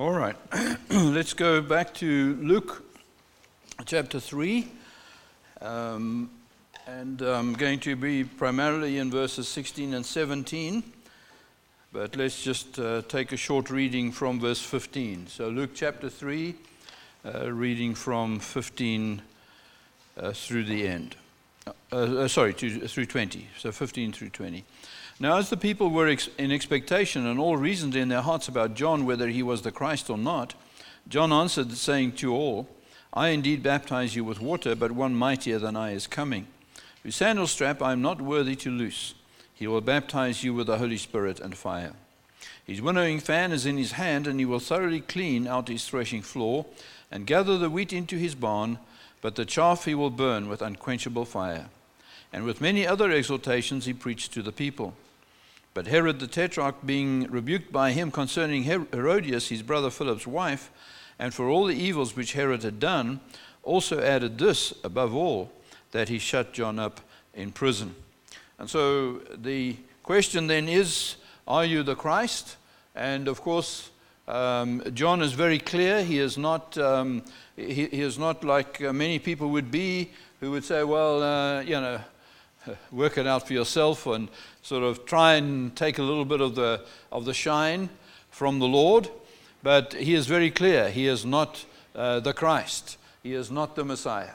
All right, let's go back to Luke chapter 3. Um, and I'm going to be primarily in verses 16 and 17. But let's just uh, take a short reading from verse 15. So, Luke chapter 3, uh, reading from 15 uh, through the end. Uh, uh, sorry, to, through 20. So, 15 through 20. Now, as the people were ex- in expectation and all reasoned in their hearts about John whether he was the Christ or not, John answered, saying to all, I indeed baptize you with water, but one mightier than I is coming, whose sandal strap I am not worthy to loose. He will baptize you with the Holy Spirit and fire. His winnowing fan is in his hand, and he will thoroughly clean out his threshing floor and gather the wheat into his barn, but the chaff he will burn with unquenchable fire. And with many other exhortations he preached to the people. But Herod the Tetrarch, being rebuked by him concerning Herodias, his brother Philip's wife, and for all the evils which Herod had done, also added this above all, that he shut John up in prison. And so the question then is Are you the Christ? And of course, um, John is very clear. He is not, um, he, he, is not like uh, many people would be who would say, Well, uh, you know, work it out for yourself and sort of try and take a little bit of the, of the shine from the Lord. But he is very clear he is not uh, the Christ, he is not the Messiah.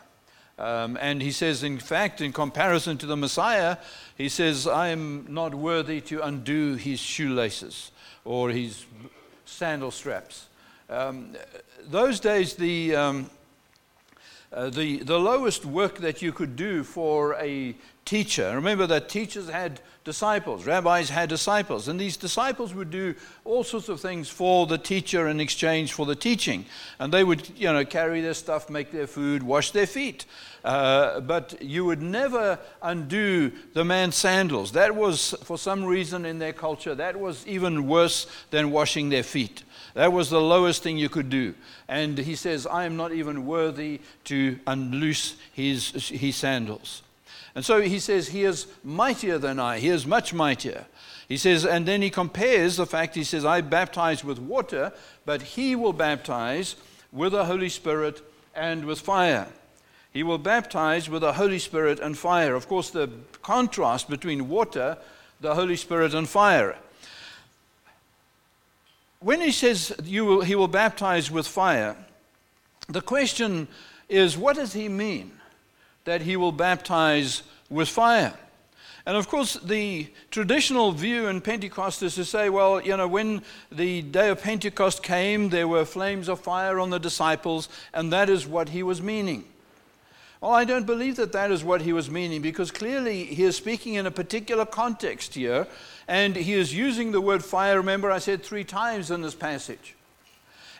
Um, and he says, in fact, in comparison to the Messiah, he says, I am not worthy to undo his shoelaces or his sandal straps. Um, those days, the, um, uh, the, the lowest work that you could do for a teacher. Remember that teachers had disciples, rabbis had disciples, and these disciples would do all sorts of things for the teacher in exchange for the teaching. And they would, you know, carry their stuff, make their food, wash their feet. Uh, but you would never undo the man's sandals. That was, for some reason in their culture, that was even worse than washing their feet. That was the lowest thing you could do. And he says, I am not even worthy to unloose his, his sandals. And so he says, He is mightier than I. He is much mightier. He says, and then he compares the fact, he says, I baptize with water, but he will baptize with the Holy Spirit and with fire. He will baptize with the Holy Spirit and fire. Of course, the contrast between water, the Holy Spirit, and fire. When he says will, he will baptize with fire, the question is what does he mean? That he will baptize with fire. And of course, the traditional view in Pentecost is to say, well, you know, when the day of Pentecost came, there were flames of fire on the disciples, and that is what he was meaning. Well, I don't believe that that is what he was meaning because clearly he is speaking in a particular context here, and he is using the word fire. Remember, I said three times in this passage.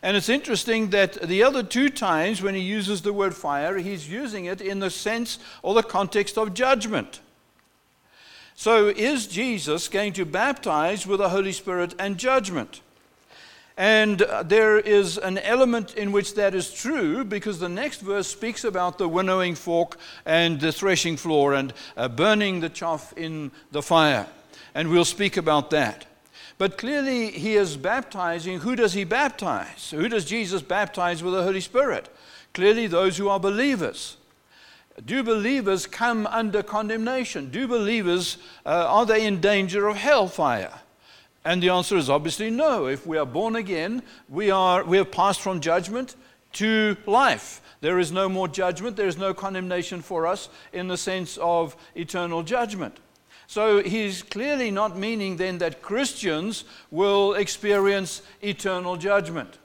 And it's interesting that the other two times when he uses the word fire, he's using it in the sense or the context of judgment. So, is Jesus going to baptize with the Holy Spirit and judgment? And there is an element in which that is true because the next verse speaks about the winnowing fork and the threshing floor and uh, burning the chaff in the fire. And we'll speak about that. But clearly, he is baptizing. Who does he baptize? Who does Jesus baptize with the Holy Spirit? Clearly, those who are believers. Do believers come under condemnation? Do believers, uh, are they in danger of hellfire? And the answer is obviously no. If we are born again, we, are, we have passed from judgment to life. There is no more judgment. There is no condemnation for us in the sense of eternal judgment. So he's clearly not meaning then that Christians will experience eternal judgment.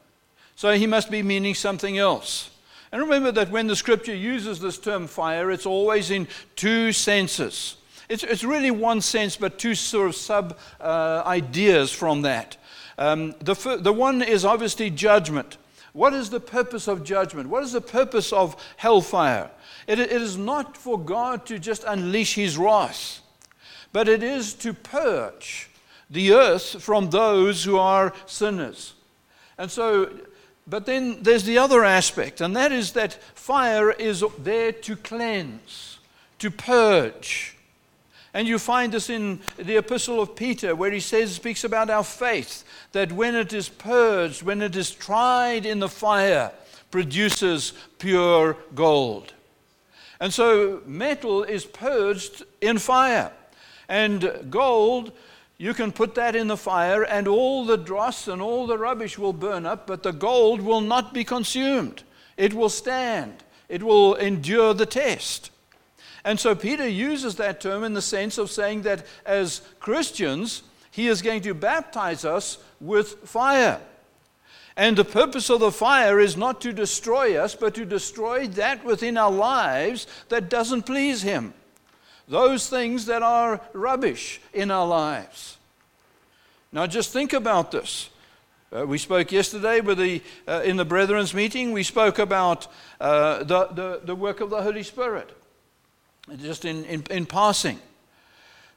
So he must be meaning something else. And remember that when the scripture uses this term fire, it's always in two senses. It's, it's really one sense, but two sort of sub uh, ideas from that. Um, the, the one is obviously judgment. What is the purpose of judgment? What is the purpose of hellfire? It, it is not for God to just unleash his wrath but it is to purge the earth from those who are sinners. And so, but then there's the other aspect, and that is that fire is there to cleanse, to purge. And you find this in the epistle of Peter, where he says, speaks about our faith, that when it is purged, when it is tried in the fire, produces pure gold. And so metal is purged in fire. And gold, you can put that in the fire, and all the dross and all the rubbish will burn up, but the gold will not be consumed. It will stand, it will endure the test. And so Peter uses that term in the sense of saying that as Christians, he is going to baptize us with fire. And the purpose of the fire is not to destroy us, but to destroy that within our lives that doesn't please him. Those things that are rubbish in our lives. Now, just think about this. Uh, we spoke yesterday with the, uh, in the Brethren's meeting, we spoke about uh, the, the, the work of the Holy Spirit just in, in, in passing.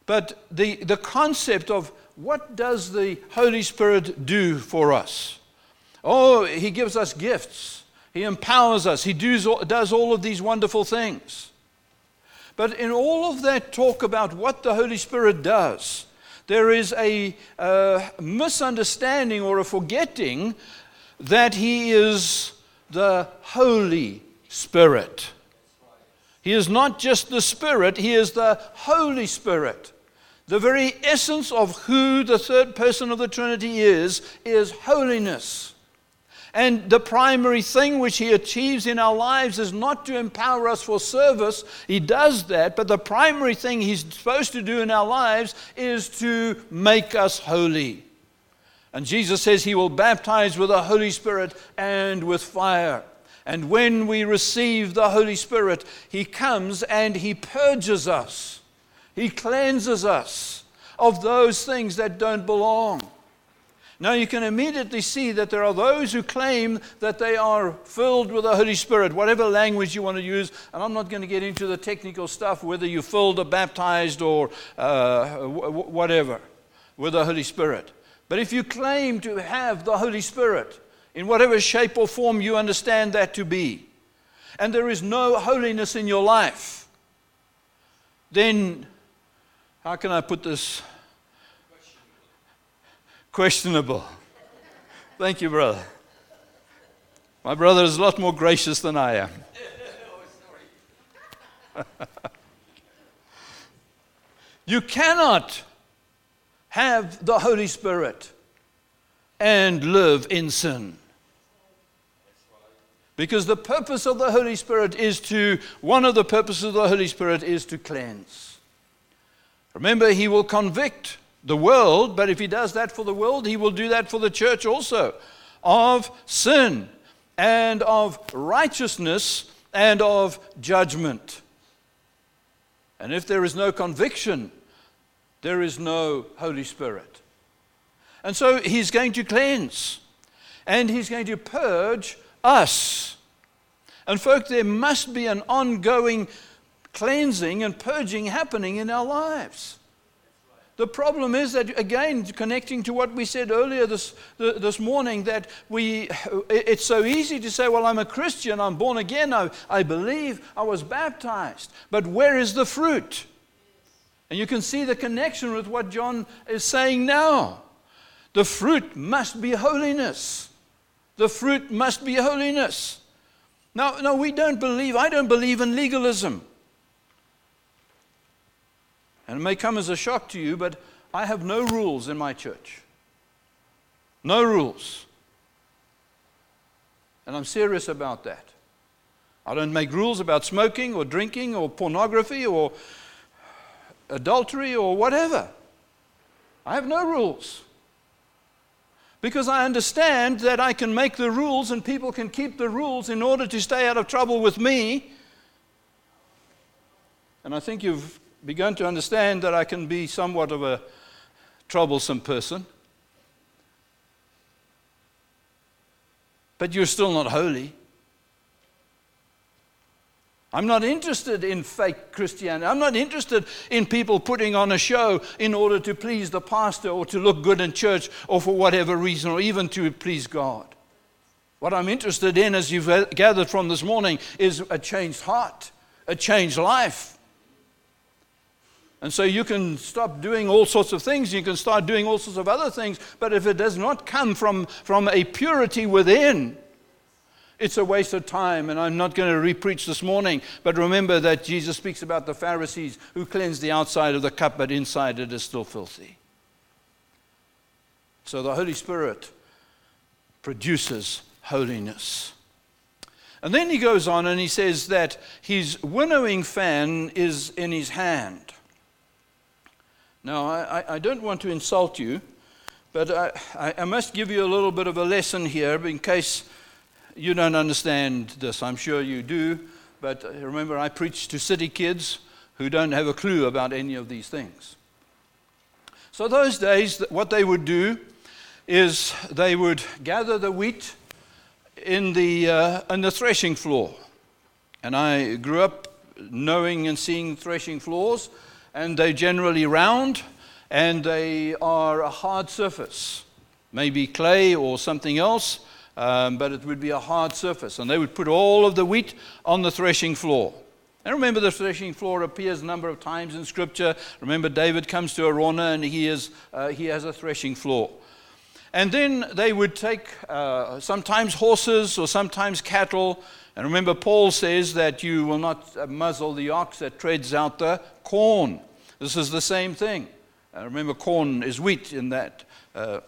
But the, the concept of what does the Holy Spirit do for us? Oh, He gives us gifts, He empowers us, He does, does all of these wonderful things. But in all of that talk about what the Holy Spirit does, there is a, a misunderstanding or a forgetting that He is the Holy Spirit. He is not just the Spirit, He is the Holy Spirit. The very essence of who the third person of the Trinity is, is holiness. And the primary thing which He achieves in our lives is not to empower us for service. He does that, but the primary thing He's supposed to do in our lives is to make us holy. And Jesus says He will baptize with the Holy Spirit and with fire. And when we receive the Holy Spirit, He comes and He purges us, He cleanses us of those things that don't belong. Now, you can immediately see that there are those who claim that they are filled with the Holy Spirit, whatever language you want to use. And I'm not going to get into the technical stuff, whether you're filled or baptized or uh, whatever, with the Holy Spirit. But if you claim to have the Holy Spirit, in whatever shape or form you understand that to be, and there is no holiness in your life, then how can I put this? Questionable. Thank you, brother. My brother is a lot more gracious than I am. you cannot have the Holy Spirit and live in sin. Because the purpose of the Holy Spirit is to, one of the purposes of the Holy Spirit is to cleanse. Remember, He will convict the world, but if He does that for the world, He will do that for the church also of sin and of righteousness and of judgment. And if there is no conviction, there is no Holy Spirit. And so He's going to cleanse and He's going to purge us. And, folk, there must be an ongoing cleansing and purging happening in our lives. The problem is that, again, connecting to what we said earlier this, this morning, that we, it's so easy to say, Well, I'm a Christian, I'm born again, I, I believe, I was baptized. But where is the fruit? And you can see the connection with what John is saying now. The fruit must be holiness. The fruit must be holiness. Now, no, we don't believe, I don't believe in legalism. And it may come as a shock to you, but I have no rules in my church. No rules. And I'm serious about that. I don't make rules about smoking or drinking or pornography or adultery or whatever. I have no rules because I understand that I can make the rules and people can keep the rules in order to stay out of trouble with me. And I think you've begun to understand that I can be somewhat of a troublesome person. But you're still not holy. I'm not interested in fake Christianity. I'm not interested in people putting on a show in order to please the pastor or to look good in church or for whatever reason or even to please God. What I'm interested in, as you've gathered from this morning, is a changed heart, a changed life. And so you can stop doing all sorts of things, you can start doing all sorts of other things, but if it does not come from, from a purity within, it's a waste of time, and I'm not going to repreach this morning. But remember that Jesus speaks about the Pharisees who cleanse the outside of the cup, but inside it is still filthy. So the Holy Spirit produces holiness. And then he goes on and he says that his winnowing fan is in his hand. Now, I, I don't want to insult you, but I, I must give you a little bit of a lesson here in case you don't understand this. I'm sure you do, but remember, I preach to city kids who don't have a clue about any of these things. So, those days, what they would do is they would gather the wheat in the, uh, in the threshing floor. And I grew up knowing and seeing threshing floors and they're generally round and they are a hard surface, maybe clay or something else, um, but it would be a hard surface. And they would put all of the wheat on the threshing floor. And remember, the threshing floor appears a number of times in Scripture. Remember, David comes to Araunah and he, is, uh, he has a threshing floor. And then they would take uh, sometimes horses or sometimes cattle. And remember, Paul says that you will not muzzle the ox that treads out the corn. This is the same thing. Uh, remember, corn is wheat in that. Uh,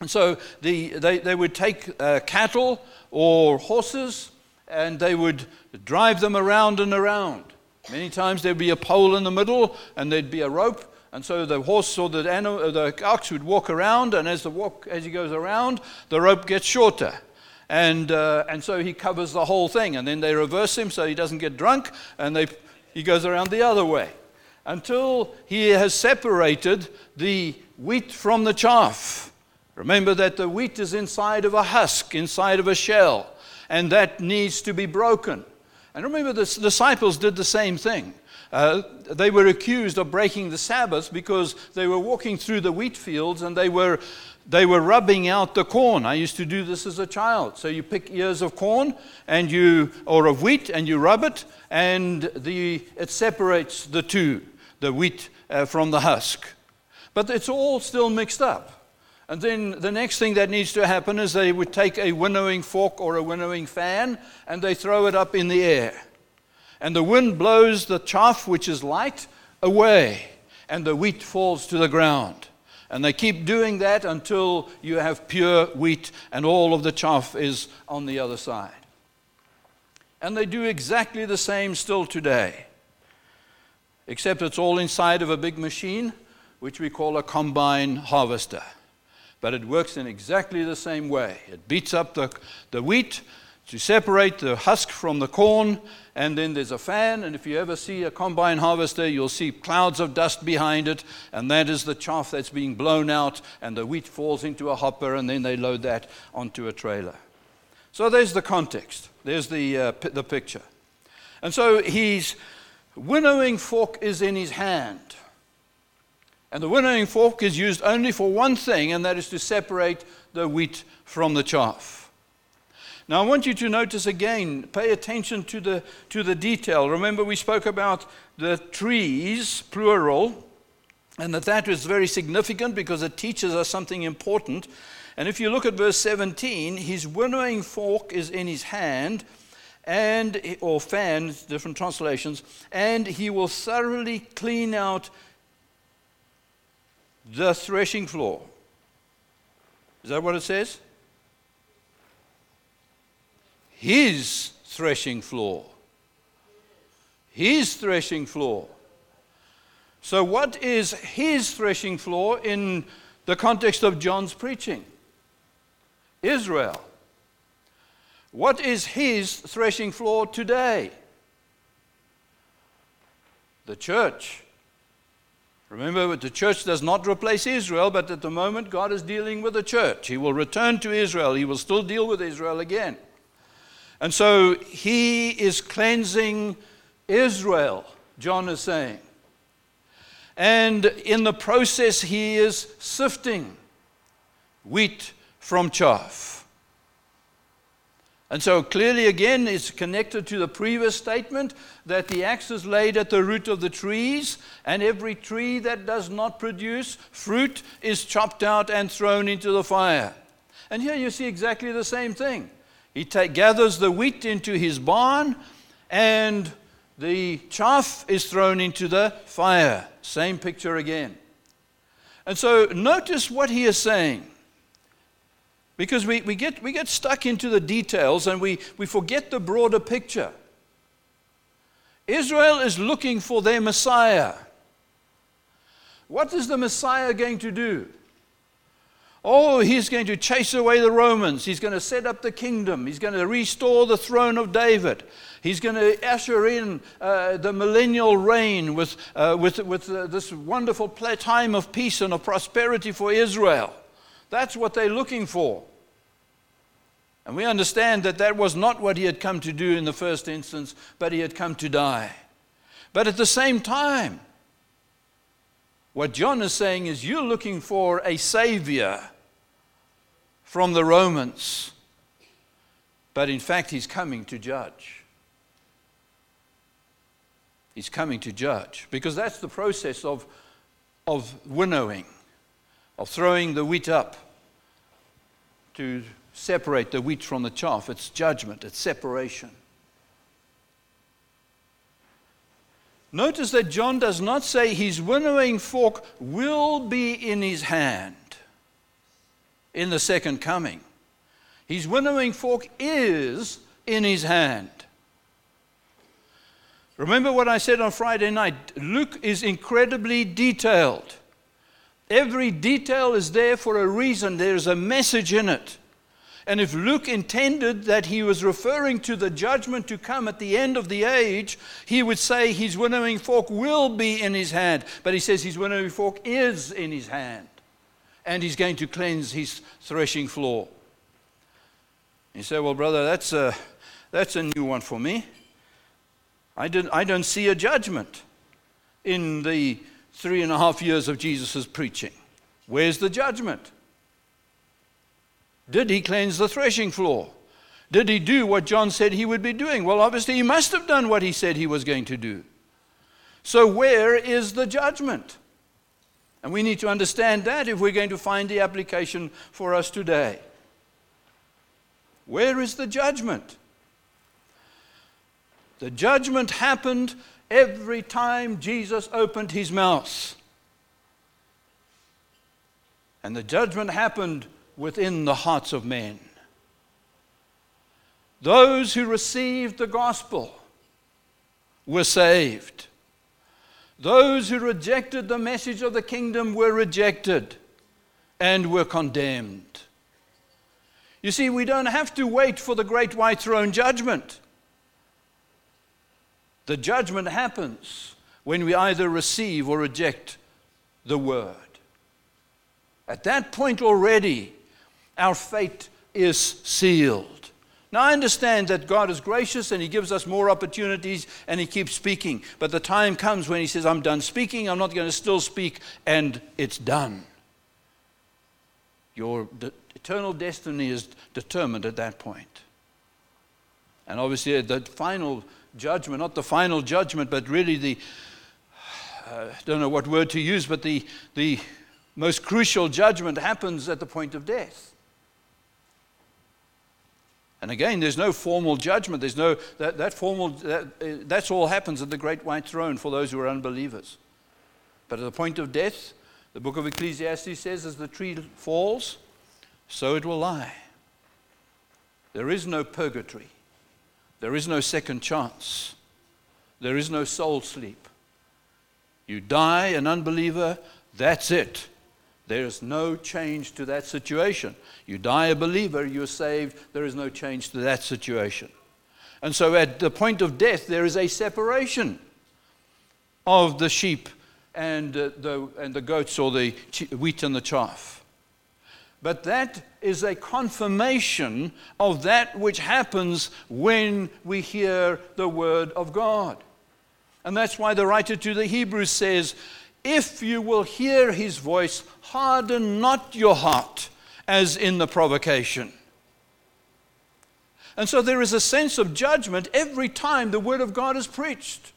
and so the, they, they would take uh, cattle or horses and they would drive them around and around. Many times there'd be a pole in the middle and there'd be a rope. And so the horse or the, animal, the ox would walk around, and as, the walk, as he goes around, the rope gets shorter. And, uh, and so he covers the whole thing. And then they reverse him so he doesn't get drunk, and they, he goes around the other way until he has separated the wheat from the chaff. Remember that the wheat is inside of a husk, inside of a shell, and that needs to be broken. And remember, the disciples did the same thing. Uh, they were accused of breaking the Sabbath because they were walking through the wheat fields and they were, they were rubbing out the corn. I used to do this as a child. So you pick ears of corn and you, or of wheat and you rub it, and the, it separates the two the wheat uh, from the husk. But it's all still mixed up. And then the next thing that needs to happen is they would take a winnowing fork or a winnowing fan and they throw it up in the air. And the wind blows the chaff, which is light, away, and the wheat falls to the ground. And they keep doing that until you have pure wheat and all of the chaff is on the other side. And they do exactly the same still today except it's all inside of a big machine, which we call a combine harvester. But it works in exactly the same way. It beats up the, the wheat to separate the husk from the corn, and then there's a fan. And if you ever see a combine harvester, you'll see clouds of dust behind it, and that is the chaff that's being blown out, and the wheat falls into a hopper, and then they load that onto a trailer. So there's the context, there's the, uh, p- the picture. And so he's winnowing fork is in his hand. And the winnowing fork is used only for one thing, and that is to separate the wheat from the chaff. Now, I want you to notice again, pay attention to the, to the detail. Remember, we spoke about the trees, plural, and that that was very significant because it teaches us something important. And if you look at verse 17, his winnowing fork is in his hand, and or fan, different translations, and he will thoroughly clean out the threshing floor. Is that what it says? His threshing floor. His threshing floor. So, what is his threshing floor in the context of John's preaching? Israel. What is his threshing floor today? The church. Remember, the church does not replace Israel, but at the moment, God is dealing with the church. He will return to Israel. He will still deal with Israel again. And so he is cleansing Israel, John is saying. And in the process, he is sifting wheat from chaff. And so clearly, again, it's connected to the previous statement that the axe is laid at the root of the trees, and every tree that does not produce fruit is chopped out and thrown into the fire. And here you see exactly the same thing. He gathers the wheat into his barn, and the chaff is thrown into the fire. Same picture again. And so notice what he is saying. Because we, we, get, we get stuck into the details and we, we forget the broader picture. Israel is looking for their Messiah. What is the Messiah going to do? Oh, he's going to chase away the Romans. He's going to set up the kingdom. He's going to restore the throne of David. He's going to usher in uh, the millennial reign with, uh, with, with uh, this wonderful time of peace and of prosperity for Israel. That's what they're looking for. And we understand that that was not what he had come to do in the first instance, but he had come to die. But at the same time, what John is saying is you're looking for a savior from the Romans, but in fact, he's coming to judge. He's coming to judge because that's the process of, of winnowing, of throwing the wheat up to separate the wheat from the chaff. It's judgment, it's separation. Notice that John does not say his winnowing fork will be in his hand in the second coming. His winnowing fork is in his hand. Remember what I said on Friday night? Luke is incredibly detailed. Every detail is there for a reason, there's a message in it. And if Luke intended that he was referring to the judgment to come at the end of the age, he would say his winnowing fork will be in his hand. But he says his winnowing fork is in his hand. And he's going to cleanse his threshing floor. You say, well, brother, that's a, that's a new one for me. I, didn't, I don't see a judgment in the three and a half years of Jesus' preaching. Where's the judgment? Did he cleanse the threshing floor? Did he do what John said he would be doing? Well, obviously, he must have done what he said he was going to do. So, where is the judgment? And we need to understand that if we're going to find the application for us today. Where is the judgment? The judgment happened every time Jesus opened his mouth. And the judgment happened within the hearts of men. Those who received the gospel were saved. Those who rejected the message of the kingdom were rejected and were condemned. You see, we don't have to wait for the great white throne judgment. The judgment happens when we either receive or reject the word. At that point already, our fate is sealed. Now, I understand that God is gracious and He gives us more opportunities and He keeps speaking. But the time comes when He says, I'm done speaking, I'm not going to still speak, and it's done. Your de- eternal destiny is determined at that point. And obviously, the final judgment, not the final judgment, but really the, uh, I don't know what word to use, but the, the most crucial judgment happens at the point of death. And again, there's no formal judgment. There's no, that, that formal, that, uh, that's all happens at the great white throne for those who are unbelievers. But at the point of death, the book of Ecclesiastes says, as the tree falls, so it will lie. There is no purgatory. There is no second chance. There is no soul sleep. You die an unbeliever, that's it. There's no change to that situation. You die a believer, you're saved, there is no change to that situation. And so at the point of death, there is a separation of the sheep and, uh, the, and the goats or the wheat and the chaff. But that is a confirmation of that which happens when we hear the word of God. And that's why the writer to the Hebrews says, if you will hear his voice, harden not your heart as in the provocation. And so there is a sense of judgment every time the Word of God is preached.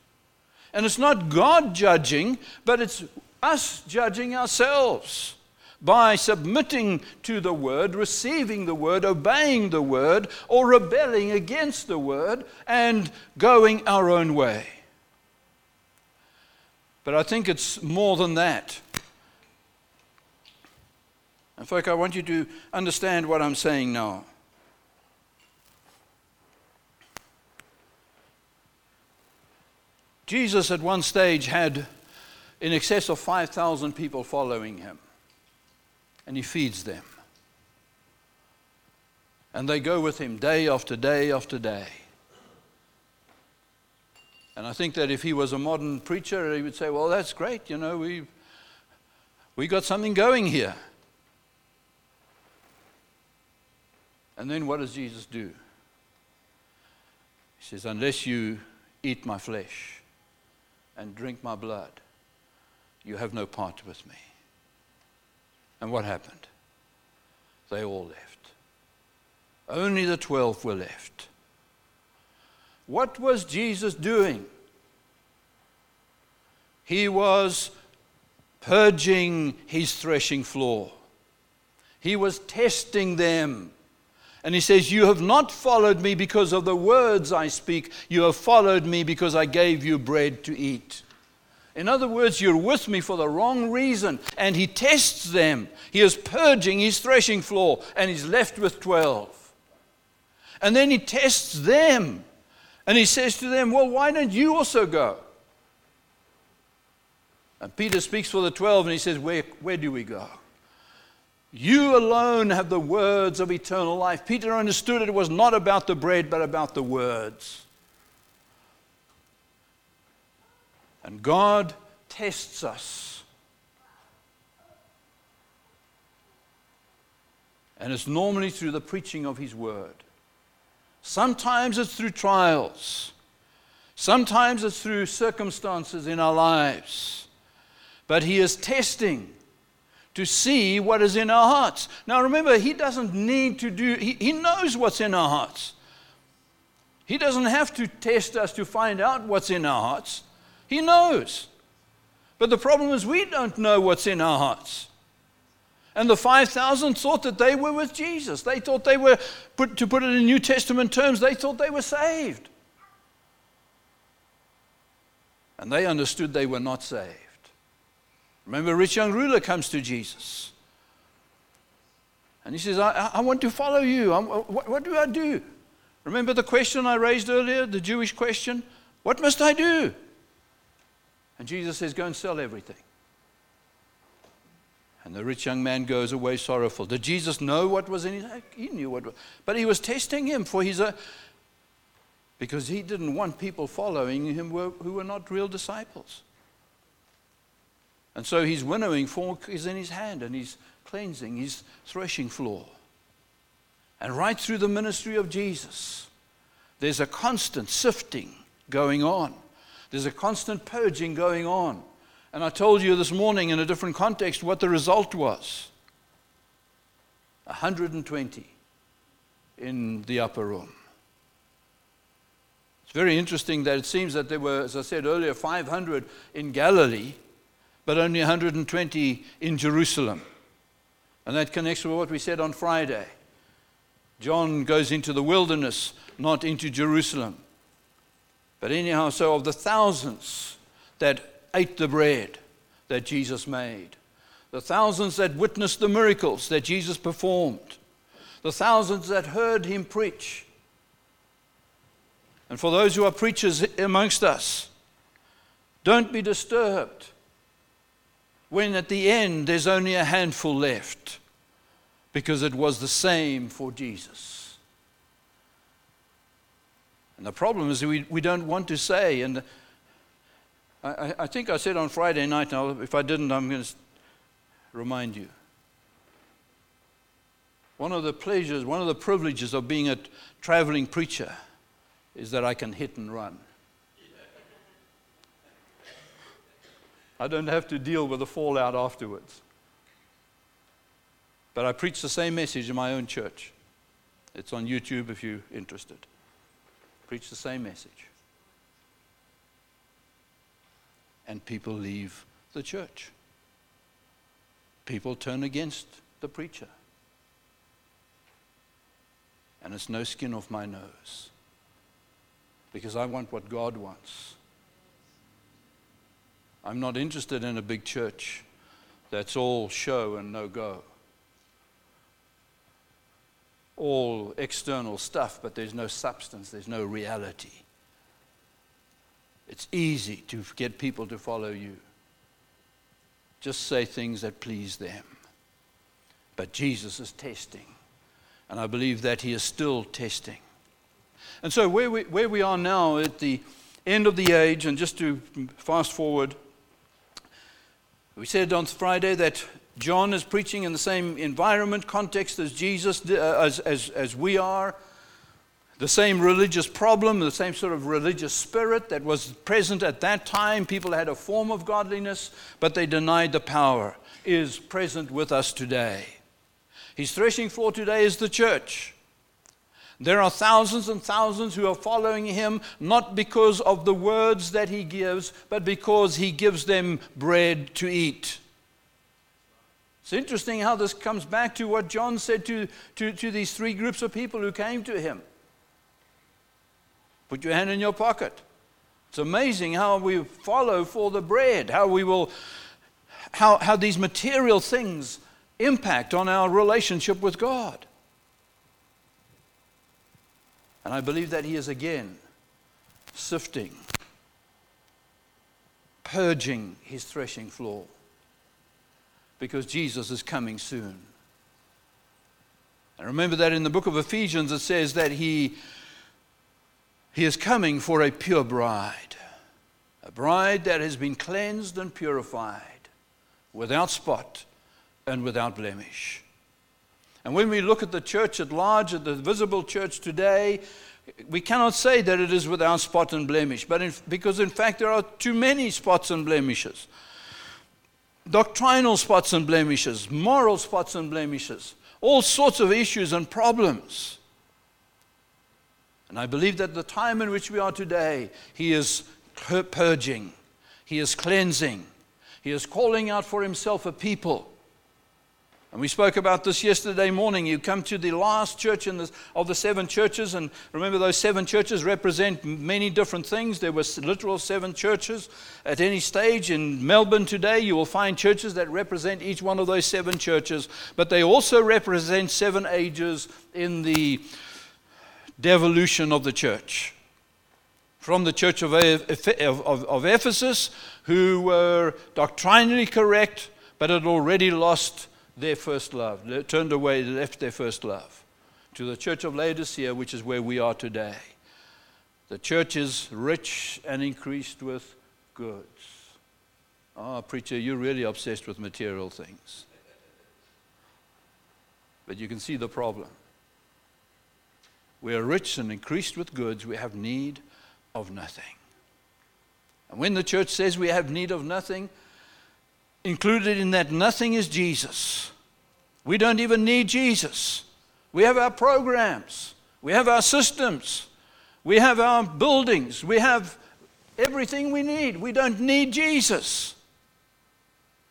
And it's not God judging, but it's us judging ourselves by submitting to the Word, receiving the Word, obeying the Word, or rebelling against the Word and going our own way. But I think it's more than that. In fact, I want you to understand what I'm saying now. Jesus, at one stage, had in excess of 5,000 people following him, and he feeds them. And they go with him day after day after day. And I think that if he was a modern preacher, he would say, Well, that's great, you know, we, we got something going here. And then what does Jesus do? He says, Unless you eat my flesh and drink my blood, you have no part with me. And what happened? They all left. Only the twelve were left. What was Jesus doing? He was purging his threshing floor. He was testing them. And he says, You have not followed me because of the words I speak. You have followed me because I gave you bread to eat. In other words, you're with me for the wrong reason. And he tests them. He is purging his threshing floor, and he's left with 12. And then he tests them. And he says to them, Well, why don't you also go? And Peter speaks for the 12 and he says, Where, where do we go? You alone have the words of eternal life. Peter understood it was not about the bread, but about the words. And God tests us. And it's normally through the preaching of His Word. Sometimes it's through trials. Sometimes it's through circumstances in our lives. But He is testing to see what is in our hearts. Now remember, He doesn't need to do, He, he knows what's in our hearts. He doesn't have to test us to find out what's in our hearts. He knows. But the problem is, we don't know what's in our hearts. And the 5,000 thought that they were with Jesus. They thought they were, put, to put it in New Testament terms, they thought they were saved. And they understood they were not saved. Remember, rich young ruler comes to Jesus. And he says, I, I want to follow you. What, what do I do? Remember the question I raised earlier, the Jewish question? What must I do? And Jesus says, Go and sell everything. And the rich young man goes away sorrowful. Did Jesus know what was in his heart? He knew what was. But he was testing him for his. Uh, because he didn't want people following him who were not real disciples. And so his winnowing fork is in his hand and he's cleansing his threshing floor. And right through the ministry of Jesus, there's a constant sifting going on. There's a constant purging going on. And I told you this morning in a different context what the result was 120 in the upper room. It's very interesting that it seems that there were, as I said earlier, 500 in Galilee, but only 120 in Jerusalem. And that connects with what we said on Friday. John goes into the wilderness, not into Jerusalem. But anyhow, so of the thousands that ate the bread that Jesus made, the thousands that witnessed the miracles that Jesus performed, the thousands that heard him preach, and for those who are preachers amongst us, don't be disturbed when at the end there's only a handful left, because it was the same for Jesus. And the problem is we, we don't want to say, and I, I think I said on Friday night, now if I didn't, I'm going to remind you. One of the pleasures, one of the privileges of being a traveling preacher is that I can hit and run. I don't have to deal with the fallout afterwards. But I preach the same message in my own church. It's on YouTube if you're interested. Preach the same message. And people leave the church. People turn against the preacher. And it's no skin off my nose. Because I want what God wants. I'm not interested in a big church that's all show and no go. All external stuff, but there's no substance, there's no reality. It's easy to get people to follow you. Just say things that please them. But Jesus is testing. And I believe that he is still testing. And so, where we, where we are now at the end of the age, and just to fast forward, we said on Friday that John is preaching in the same environment, context as Jesus, uh, as, as, as we are. The same religious problem, the same sort of religious spirit that was present at that time. People had a form of godliness, but they denied the power, is present with us today. His threshing floor today is the church. There are thousands and thousands who are following him, not because of the words that he gives, but because he gives them bread to eat. It's interesting how this comes back to what John said to, to, to these three groups of people who came to him. Put your hand in your pocket. It's amazing how we follow for the bread, how we will, how, how these material things impact on our relationship with God. And I believe that He is again sifting, purging His threshing floor because Jesus is coming soon. And remember that in the book of Ephesians it says that He, he is coming for a pure bride, a bride that has been cleansed and purified, without spot and without blemish. And when we look at the church at large, at the visible church today, we cannot say that it is without spot and blemish, but in, because in fact there are too many spots and blemishes. Doctrinal spots and blemishes, moral spots and blemishes, all sorts of issues and problems. And I believe that the time in which we are today, He is purging, He is cleansing, He is calling out for Himself a people and we spoke about this yesterday morning. You come to the last church in of the seven churches, and remember, those seven churches represent many different things. There were literal seven churches. At any stage in Melbourne today, you will find churches that represent each one of those seven churches, but they also represent seven ages in the devolution of the church. From the church of, Ephesus, who were doctrinally correct, but had already lost their first love, turned away, left their first love. To the church of Laodicea, which is where we are today. The church is rich and increased with goods. Oh, preacher, you're really obsessed with material things. But you can see the problem. We are rich and increased with goods, we have need of nothing. And when the church says we have need of nothing, Included in that nothing is Jesus. We don't even need Jesus. We have our programs, we have our systems, we have our buildings, we have everything we need. We don't need Jesus.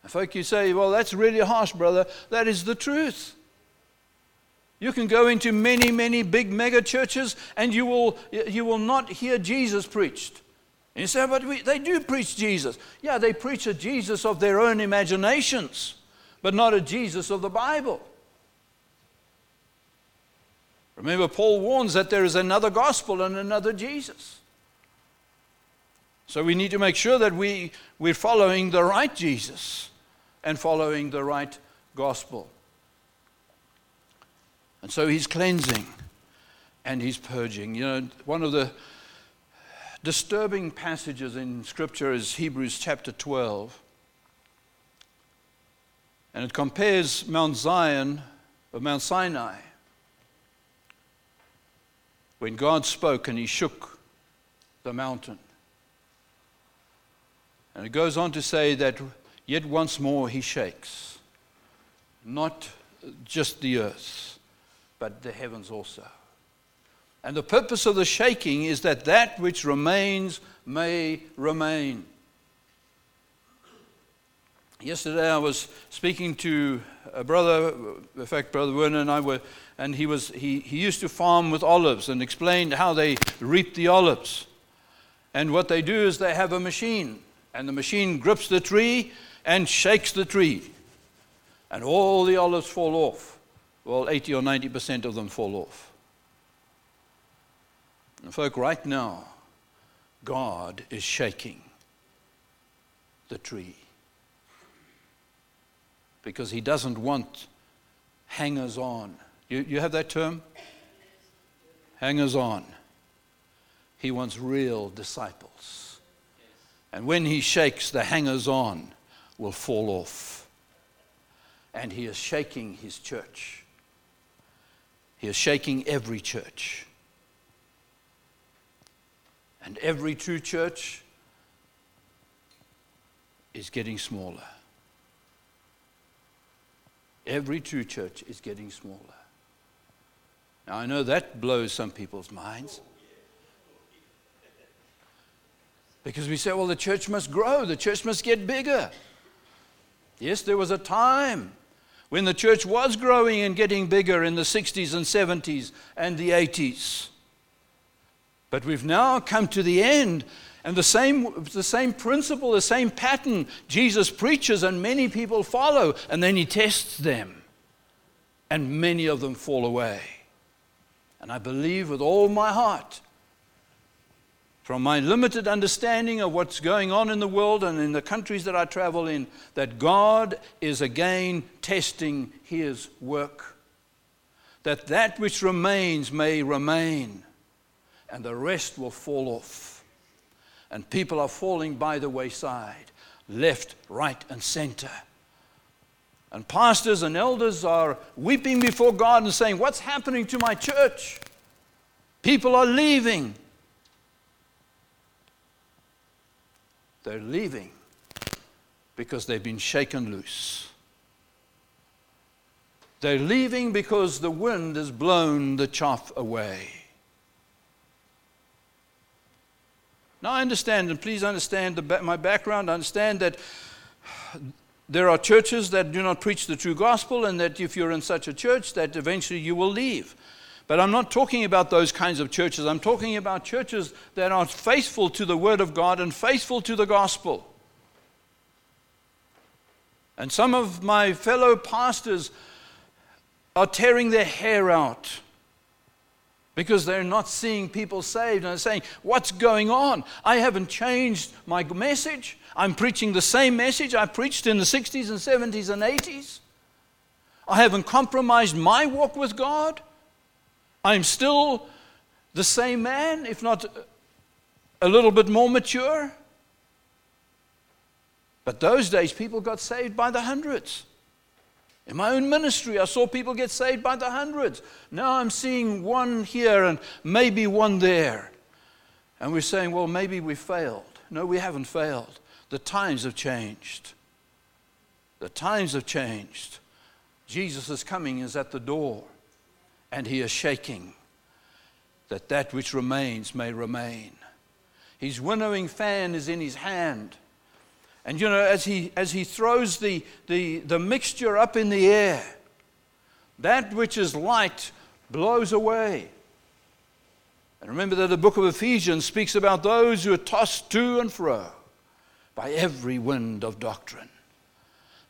And folk, you say, well, that's really harsh, brother. That is the truth. You can go into many, many big mega churches and you will, you will not hear Jesus preached. And you say, but we, they do preach Jesus. Yeah, they preach a Jesus of their own imaginations, but not a Jesus of the Bible. Remember, Paul warns that there is another gospel and another Jesus. So we need to make sure that we, we're following the right Jesus and following the right gospel. And so he's cleansing and he's purging. You know, one of the disturbing passages in Scripture is Hebrews chapter 12. And it compares Mount Zion with Mount Sinai. When God spoke and he shook the mountain. And it goes on to say that yet once more he shakes, not just the earth, but the heavens also. And the purpose of the shaking is that that which remains may remain. Yesterday I was speaking to a brother, in fact, Brother Werner and I were, and he, was, he, he used to farm with olives and explained how they reap the olives. And what they do is they have a machine, and the machine grips the tree and shakes the tree. And all the olives fall off. Well, 80 or 90% of them fall off. And, folk, right now, God is shaking the tree because He doesn't want hangers on. You, you have that term? Hangers on. He wants real disciples. And when He shakes, the hangers on will fall off. And He is shaking His church. He is shaking every church. And every true church is getting smaller. Every true church is getting smaller. Now, I know that blows some people's minds. Because we say, well, the church must grow, the church must get bigger. Yes, there was a time when the church was growing and getting bigger in the 60s and 70s and the 80s. But we've now come to the end, and the same, the same principle, the same pattern Jesus preaches, and many people follow, and then he tests them, and many of them fall away. And I believe with all my heart, from my limited understanding of what's going on in the world and in the countries that I travel in, that God is again testing his work. That that which remains may remain and the rest will fall off. And people are falling by the wayside, left, right, and center. And pastors and elders are weeping before God and saying, What's happening to my church? People are leaving. They're leaving because they've been shaken loose. They're leaving because the wind has blown the chaff away. Now, I understand, and please understand the, my background. I understand that there are churches that do not preach the true gospel, and that if you're in such a church, that eventually you will leave. But I'm not talking about those kinds of churches. I'm talking about churches that are faithful to the Word of God and faithful to the gospel. And some of my fellow pastors are tearing their hair out because they're not seeing people saved and they're saying, What's going on? I haven't changed my message. I'm preaching the same message I preached in the 60s and 70s and 80s. I haven't compromised my walk with God. I'm still the same man, if not a little bit more mature. But those days, people got saved by the hundreds. In my own ministry, I saw people get saved by the hundreds. Now I'm seeing one here and maybe one there. And we're saying, well, maybe we failed. No, we haven't failed. The times have changed. The times have changed. Jesus is coming, is at the door, and he is shaking that that which remains may remain. His winnowing fan is in his hand. And you know, as he, as he throws the, the, the mixture up in the air, that which is light blows away. And remember that the book of Ephesians speaks about those who are tossed to and fro by every wind of doctrine.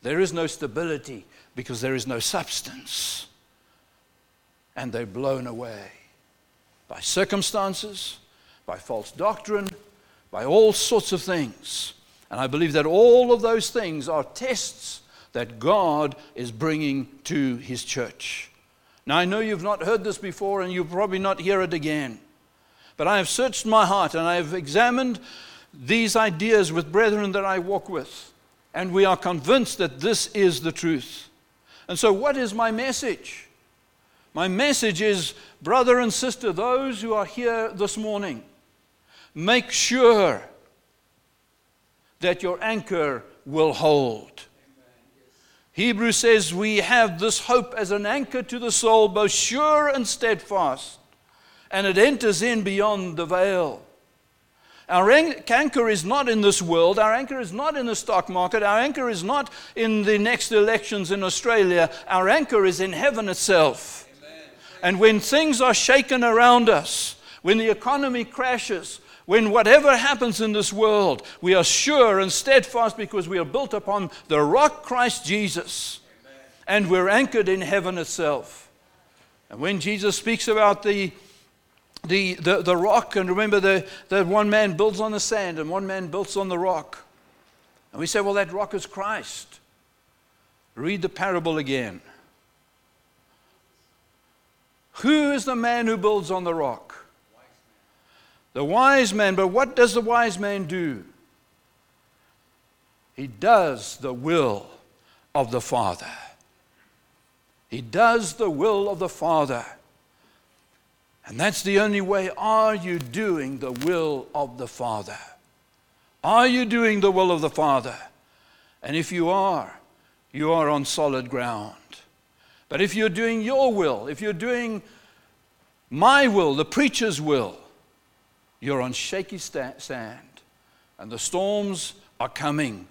There is no stability because there is no substance. And they're blown away by circumstances, by false doctrine, by all sorts of things. And I believe that all of those things are tests that God is bringing to His church. Now, I know you've not heard this before and you'll probably not hear it again. But I have searched my heart and I have examined these ideas with brethren that I walk with. And we are convinced that this is the truth. And so, what is my message? My message is, brother and sister, those who are here this morning, make sure that your anchor will hold. Hebrews says we have this hope as an anchor to the soul, both sure and steadfast, and it enters in beyond the veil. Our anchor is not in this world. Our anchor is not in the stock market. Our anchor is not in the next elections in Australia. Our anchor is in heaven itself. And when things are shaken around us, when the economy crashes, when whatever happens in this world, we are sure and steadfast because we are built upon the rock Christ Jesus. And we're anchored in heaven itself. And when Jesus speaks about the the, the, the rock, and remember the, that one man builds on the sand and one man builds on the rock. And we say, well, that rock is Christ. Read the parable again. Who is the man who builds on the rock? The wise man. But what does the wise man do? He does the will of the Father. He does the will of the Father. And that's the only way. Are you doing the will of the Father? Are you doing the will of the Father? And if you are, you are on solid ground. But if you're doing your will, if you're doing my will, the preacher's will, you're on shaky sand. And the storms are coming.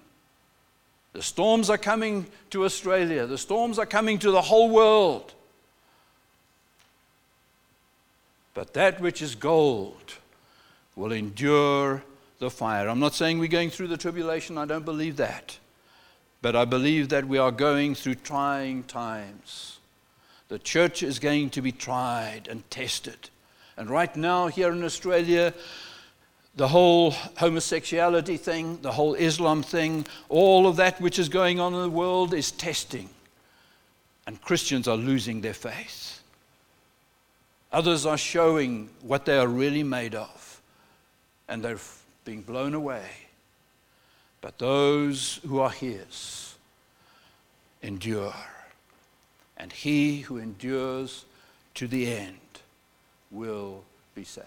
The storms are coming to Australia. The storms are coming to the whole world. But that which is gold will endure the fire. I'm not saying we're going through the tribulation, I don't believe that. But I believe that we are going through trying times. The church is going to be tried and tested. And right now, here in Australia, the whole homosexuality thing, the whole Islam thing, all of that which is going on in the world is testing. And Christians are losing their faith. Others are showing what they are really made of, and they're being blown away. But those who are His endure. And he who endures to the end will be saved.